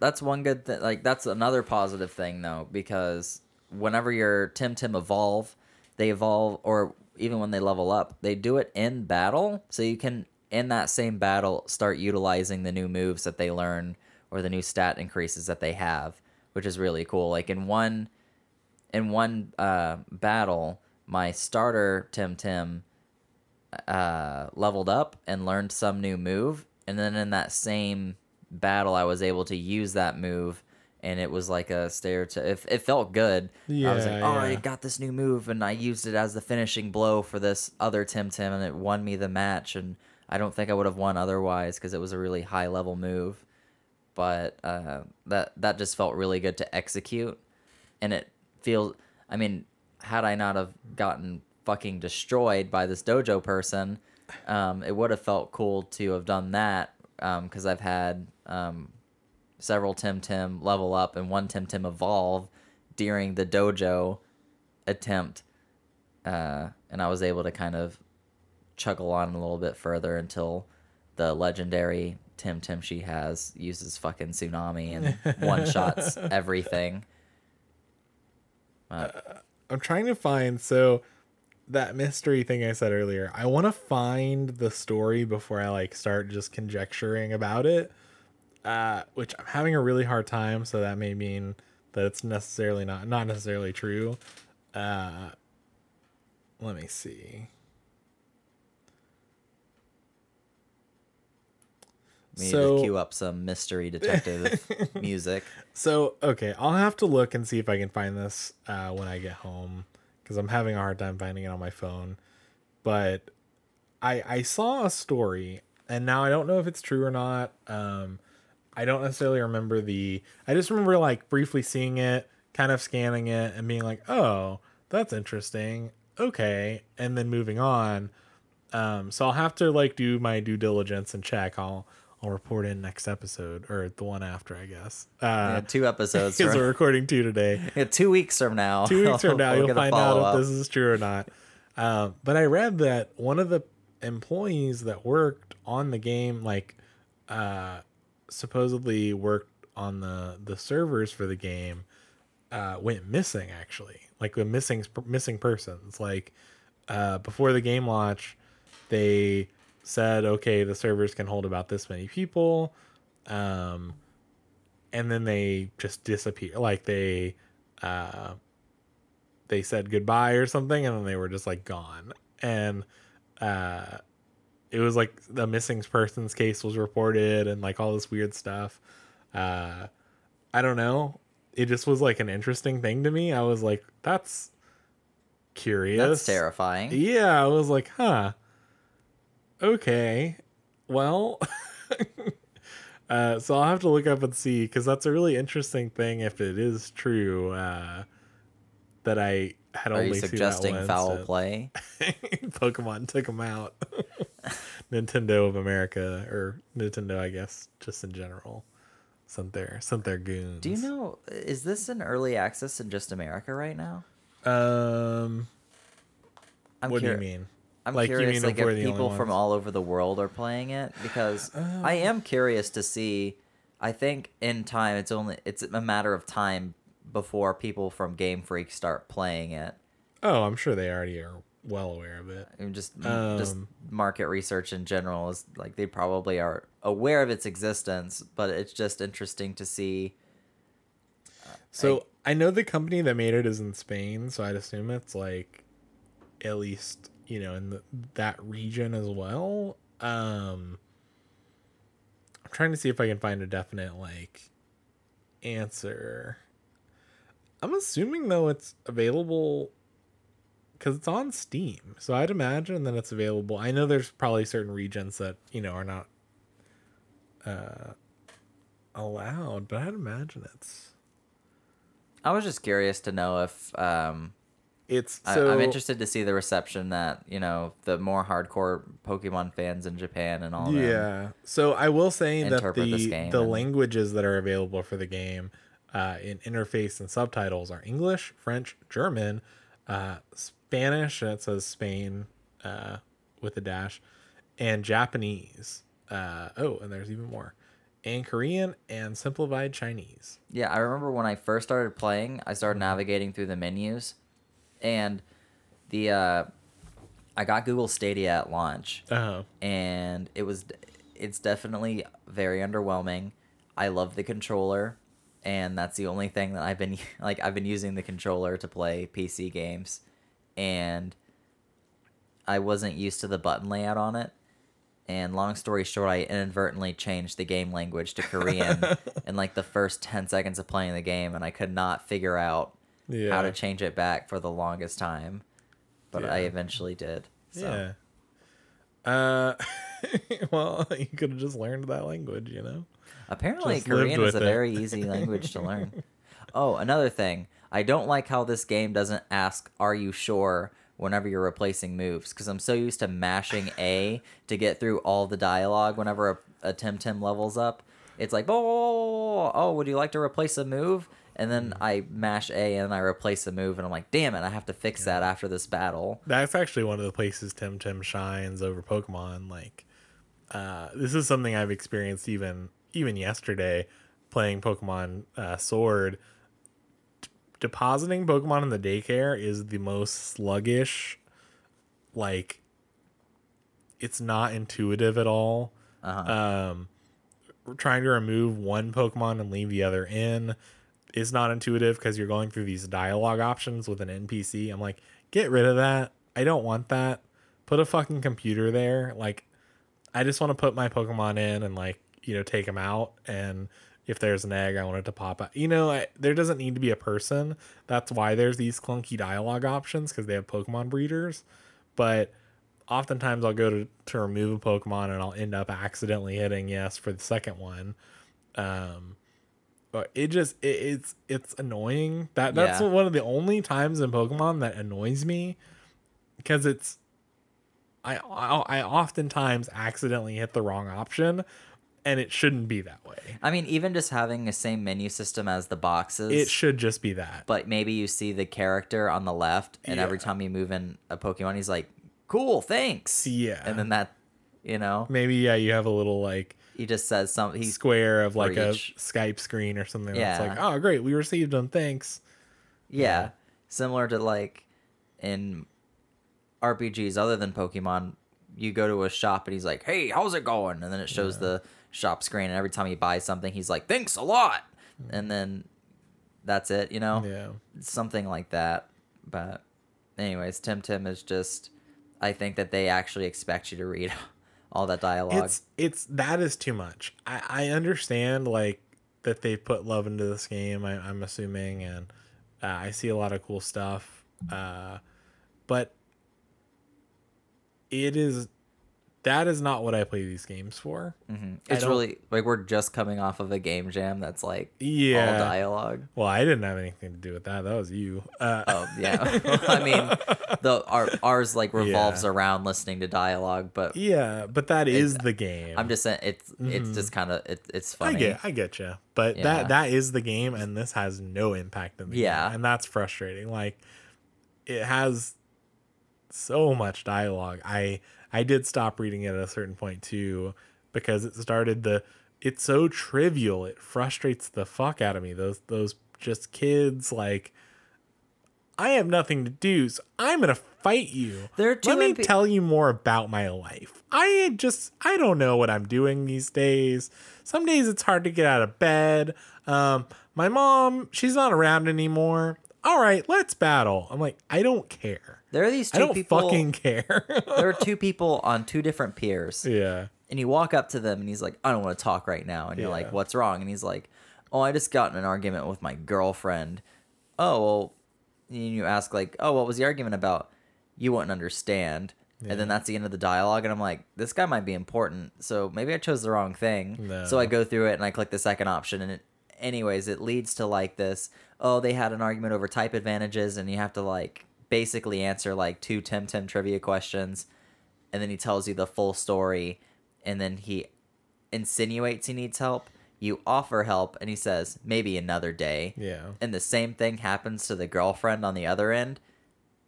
that's one good thing. Like that's another positive thing though, because whenever your Temtem evolve, they evolve, or even when they level up, they do it in battle, so you can in that same battle start utilizing the new moves that they learn or the new stat increases that they have, which is really cool. Like in one in one uh, battle, my starter Temtem uh, leveled up and learned some new move, and then in that same battle, I was able to use that move, and it was like a stereotype. It, it felt good. Yeah, I was like, Yeah, oh, I got this new move, and I used it as the finishing blow for this other Temtem, and it won me the match. And I don't think I would have won otherwise because it was a really high level move. But uh, that that just felt really good to execute, and it feels. I mean, had I not have gotten fucking destroyed by this dojo person, um, it would have felt cool to have done that because I've had um, several Temtem level up and one Temtem evolve during the dojo attempt, uh, and I was able to kind of chuckle on a little bit further until the legendary Temtem she has uses fucking tsunami and one shots everything. Uh, I'm trying to find so that mystery thing I said earlier. I want to find the story before I like start just conjecturing about it. Uh, which I'm having a really hard time, so that may mean that it's necessarily not not necessarily true. Uh, let me see. We need So- to cue up some mystery detective music. So okay, I'll have to look and see if I can find this uh, when I get home because I'm having a hard time finding it on my phone. But I I saw a story, and now I don't know if it's true or not. Um, I don't necessarily remember the. I just remember like briefly seeing it, kind of scanning it, and being like, "Oh, that's interesting." Okay, and then moving on. Um, so I'll have to like do my due diligence and check. I'll I'll report in next episode or the one after, I guess. Yeah, Uh, two episodes. because we're recording two today. yeah, two weeks from now. Two weeks from now, you'll find out up. if this is true or not. Um, but I read that one of the employees that worked on the game, like, uh, supposedly worked on the the servers for the game, uh, went missing. Actually, like the missing missing persons. Like, uh, before the game launch, they said, okay, the servers can hold about this many people. Um, and then they just disappear. Like they, uh, they said goodbye or something, and then they were just like gone. And uh, it was like the missing persons case was reported, and like all this weird stuff. Uh, I don't know. It just was like an interesting thing to me. I was like, that's curious. That's terrifying. Yeah, I was like, huh. Okay. Well, uh, so I'll have to look up and see because that's a really interesting thing if it is true uh, that I had Are only you suggesting foul play? Pokemon took them out. Nintendo of America or Nintendo, I guess, just in general, sent their sent their goons. Do you know? Is this an early access in just America right now? Um, I'm what do you mean? I'm Like, you curious, mean like if if people from all over the world are playing it because I am curious to see. I think in time, it's only it's a matter of time before people from Game Freak start playing it. Oh, I'm sure they already are well aware of it. And just just Um, market research in general is like they probably are aware of its existence, but it's just interesting to see. So I, know the company that made it is in Spain, so I'd assume it's like at least you know in the, that region as well. Um, I'm trying to see if I can find a definite like answer. I'm assuming though it's available because it's on Steam, so I'd imagine that it's available. I know there's probably certain regions that you know are not uh, allowed, but I'd imagine it's. I was just curious to know if um, It's I, so I'm interested to see the reception that you know the more hardcore Pokemon fans in Japan and all. Yeah. So I will say that the the and- languages that are available for the game uh, in interface and subtitles are English, French, German, uh, Spanish. That says Spain uh, with a dash, and Japanese. Uh, oh, and there's even more, and Korean and simplified Chinese. Yeah, I remember when I first started playing, I started navigating through the menus, and the uh, I got Google Stadia at launch, Oh, and it was it's definitely very underwhelming. I love the controller, and that's the only thing that I've been like I've been using the controller to play PC games, and I wasn't used to the button layout on it. And long story short, I inadvertently changed the game language to Korean in like the first 10 seconds of playing the game, and I could not figure out yeah. how to change it back for the longest time. But I eventually did. So. Yeah. Uh, well, you could have just learned that language, you know. Apparently, Just Korean is a it. very easy language to learn. Oh, another thing. I don't like how this game doesn't ask, Are you sure? whenever you're replacing moves. Because I'm so used to mashing A to get through all the dialogue whenever a, a Temtem levels up. It's like, oh, oh, would you like to replace a move? And then Mm. I mash A and I replace a move, and I'm like, damn it, I have to fix that after this battle. That's actually one of the places Temtem shines over Pokemon. Like, uh, this is something I've experienced even even yesterday playing Pokemon uh, Sword. D- depositing Pokemon in the daycare is the most sluggish. Like, it's not intuitive at all. Uh-huh. Um, trying to remove one Pokemon and leave the other in is not intuitive because you're going through these dialogue options with an NPC. I'm like, get rid of that. I don't want that. Put a fucking computer there. Like, I just want to put my Pokemon in and like you know take them out and if there's an egg i want it to pop out. You know I, there doesn't need to be a person. That's why there's these clunky dialogue options because they have pokemon breeders. But oftentimes i'll go to, to remove a pokemon and i'll end up accidentally hitting yes for the second one. Um but it just it, it's it's annoying. That that's Yeah. one of the only times in pokemon that annoys me because it's I, I I oftentimes accidentally hit the wrong option, and it shouldn't be that way. I mean, even just having the same menu system as the boxes. It should just be that. but maybe you see the character on the left, and every time you move in a Pokemon, he's like, "Cool, thanks." Yeah. and then that, you know, Maybe yeah, you have a little like he just says something. He's square of like a. Skype screen or something. That's Yeah. like, oh great, we received them. Thanks. yeah, similar to like in RPGs other than Pokemon. You go to a shop and he's like, "Hey, how's it going?" And then it shows the shop screen, and every time he buys something, he's like, "Thanks a lot," and then that's it. You know, Yeah. something like that. But, anyways, Temtem is just. I think that they actually expect you to read all that dialogue. It's it's that is too much. I I understand like that they put love into this game. I, I'm assuming, and uh, I see a lot of cool stuff. Uh, but it is that is not what I play these games for. Mhm. It's really like we're just coming off of a game jam that's like Yeah. all dialogue. Well, I didn't have anything to do with that. That was you. Uh, Oh yeah, I mean, the our, ours like revolves Yeah. around listening to dialogue, but yeah, but that is the game. I'm just saying it's it's just kind of it, it's Mm-hmm. I get, I get you, but Yeah. that that is the game, and this has no impact in the Yeah. game, and that's frustrating. Like, it has so much dialogue. I I did stop reading it at a certain point too, because it started the. It's so trivial. It frustrates the fuck out of me. Those those just kids like. I have nothing to do, so I'm gonna fight you. There Let me tell you more about my life. I just I don't know what I'm doing these days. Some days it's hard to get out of bed. Um, my mom, she's not around anymore. All right, let's battle. I'm like, I don't care. There are these two I don't people. fucking care. there are two people on two different piers, yeah. and you walk up to them, and he's like, "I don't want to talk right now," and you're Yeah. like, "What's wrong?" And he's like, "Oh, I just got in an argument with my girlfriend." Oh well, and you ask like, "Oh, what was the argument about?" You wouldn't understand. And then that's the end of the dialogue, and I'm like, this guy might be important, so maybe I chose the wrong thing. So I No. go through it and I click the second option, and it, anyways, it leads to like this. Oh, they had an argument over type advantages, and you have to like basically answer like two Temtem trivia questions, and then he tells you the full story, and then he insinuates he needs help. You offer help, and he says maybe another day Yeah. and the same thing happens to the girlfriend on the other end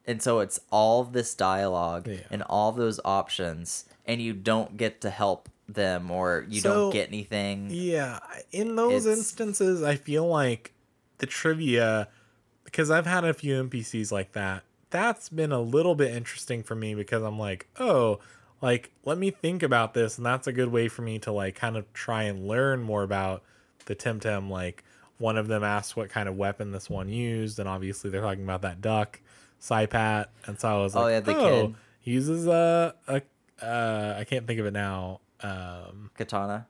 and so it's all this dialogue Yeah. and all those options and you don't get to help them or you So, don't get anything Yeah, in those It's- instances, I feel like the trivia, because I've had a few NPCs like that. That's been a little bit interesting for me because I'm like, oh, like let me think about this, and that's a good way for me to like kind of try and learn more about the Temtem. Like one of them asked what kind of weapon this one used, and obviously they're talking about that duck, Saipat, and so I was Oh, yeah, the oh, kid. he uses a a uh, I can't think of it now. Um, katana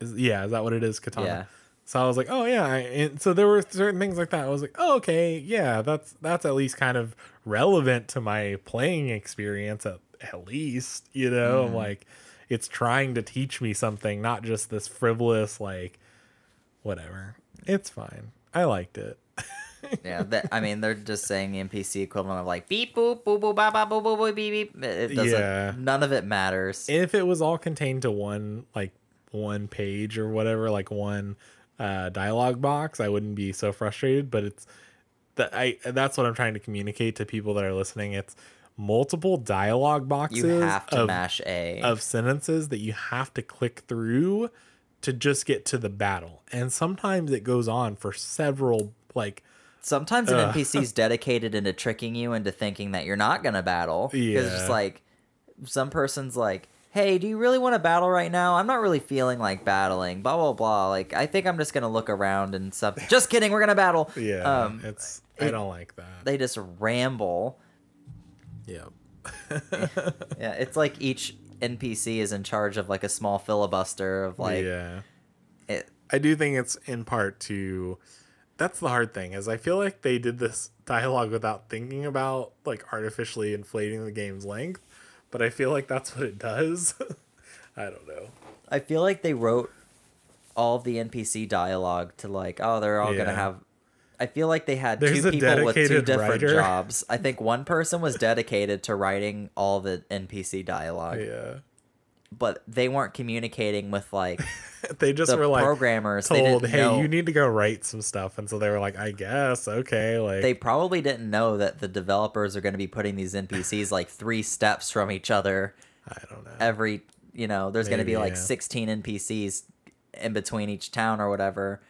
is, yeah, is that what it is? Katana. Yeah. So I was like, oh yeah, and so there were certain things like that. I was like, oh okay, yeah, that's that's at least kind of relevant to my playing experience at at least, you know, Mm-hmm. like it's trying to teach me something, not just this frivolous like whatever. It's fine. I liked it. yeah that, i mean they're just saying the npc equivalent of like beep boop boop boop ba ba boop boop boop beep beep it doesn't Yeah. none of it matters if it was all contained to one like one page or whatever like one uh dialogue box i wouldn't be so frustrated but it's that i that's what i'm trying to communicate to people that are listening it's multiple dialogue boxes you have to of, mash a of sentences that you have to click through to just get to the battle and sometimes it goes on for several like Sometimes an Ugh. NPC's dedicated into tricking you into thinking that you're not gonna battle. Because it's just like some person's like, "Hey, do you really want to battle right now? I'm not really feeling like battling." Blah blah blah. Like, I think I'm just gonna look around and stuff. just kidding. We're gonna battle. yeah Um, it's i it- don't like that they just ramble. yeah Yeah, it's like each NPC is in charge of like a small filibuster of like yeah. it. I do think it's in part to that's the hard thing is I feel like they did this dialogue without thinking about like artificially inflating the game's length, but I feel like that's what it does. I don't know. I feel like they wrote all the NPC dialogue to like, oh, they're all Yeah. gonna have. I feel like they had There's two people with two different writer. jobs. I think one person was dedicated to writing all the NPC dialogue, Yeah. But they weren't communicating with like They just the were like programmers. told, "Hey, know. you need to go write some stuff." And so they were like, "I guess, okay." Like they probably didn't know that the developers are going to be putting these NPCs like three steps from each other I don't know. every you know there's going to be like yeah. 16 npcs in between each town or whatever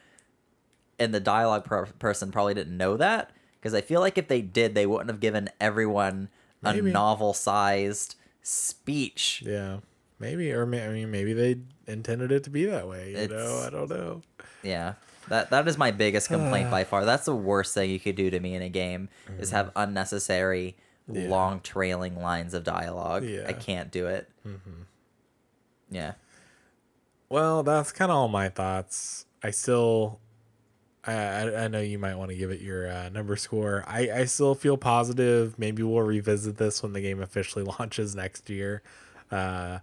and the dialogue per- person probably didn't know that because i feel like if they did they wouldn't have given everyone a novel sized speech Yeah. Maybe or may, I mean maybe they intended it to be that way, you know? I don't know. yeah that that is my biggest complaint by far that's the worst thing you could do to me in a game is have unnecessary Mm-hmm. Yeah. long trailing lines of dialogue Yeah. Mm-hmm. i can't do it yeah Well, that's kind of all my thoughts. I still, I I, I know you might want to give it your uh, number score. I I still feel positive. Maybe we'll revisit this when the game officially launches next year. Uh,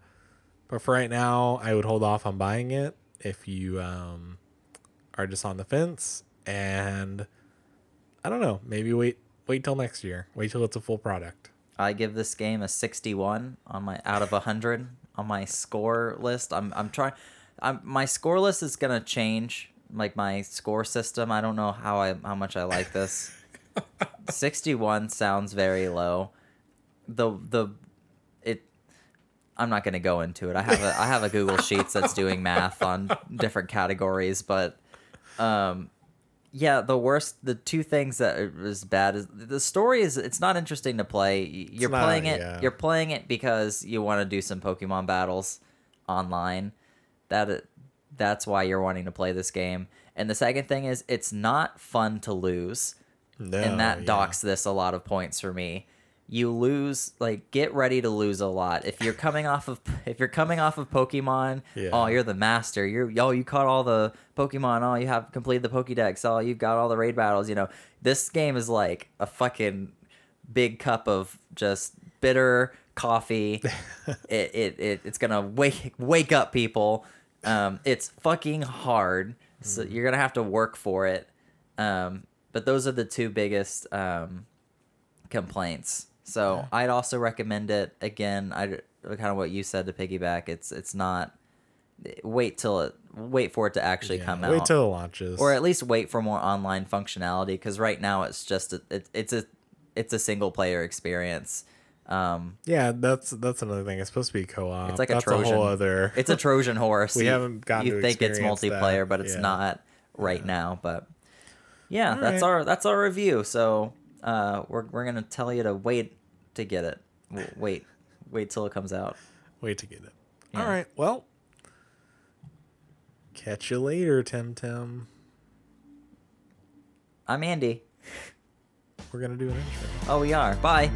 but for right now, I would hold off on buying it if you um are just on the fence. And I don't know. Maybe wait wait till next year. Wait till it's a full product. I give this game a 61 on my out of 100 on my score list. I'm I'm trying I'm my score list is going to change like my score system. I don't know how I how much I like this. 61 sounds very low. The the I'm not going to go into it. I have a I have a Google Sheets that's doing math on different categories, but um yeah, the worst, the two things that is bad is the story is it's not interesting to play. You're not, playing it. yeah. You're playing it because you want to do some Pokemon battles online. That that's why you're wanting to play this game. And the second thing is it's not fun to lose, No, and that yeah. docks this a lot of points for me. You lose like get ready to lose a lot. If you're coming off of if you're coming off of Pokemon, Yeah. oh you're the master. You're oh you caught all the Pokemon. Oh you have completed the Pokédex. Oh you've got all the raid battles. You know this game is like a fucking big cup of just bitter coffee. it, it it it's gonna wake wake up people. Um, it's fucking hard. So Mm-hmm. you're gonna have to work for it. Um, but those are the two biggest um, complaints. So I'd also recommend it again. I kind of what you said to piggyback. It's it's not wait till it wait for it to actually Yeah, come Wait out, Wait till it launches. or at least wait for more online functionality. Because right now it's just a, it, it's a it's a single player experience. Um, Yeah, that's that's another thing. It's supposed to be co-op. It's like a that's Trojan. a whole other. it's a Trojan horse. We You- haven't gotten You think it's experience that. multiplayer, but it's Yeah. not right now. But yeah, All that's right. our that's our review. So uh, we're we're gonna tell you to wait to get it. Wait, wait till it comes out. Wait to get it. Yeah. All right. Well, catch you later, Tim Tim. I'm Andy. We're gonna do an intro. Oh, we are. Bye.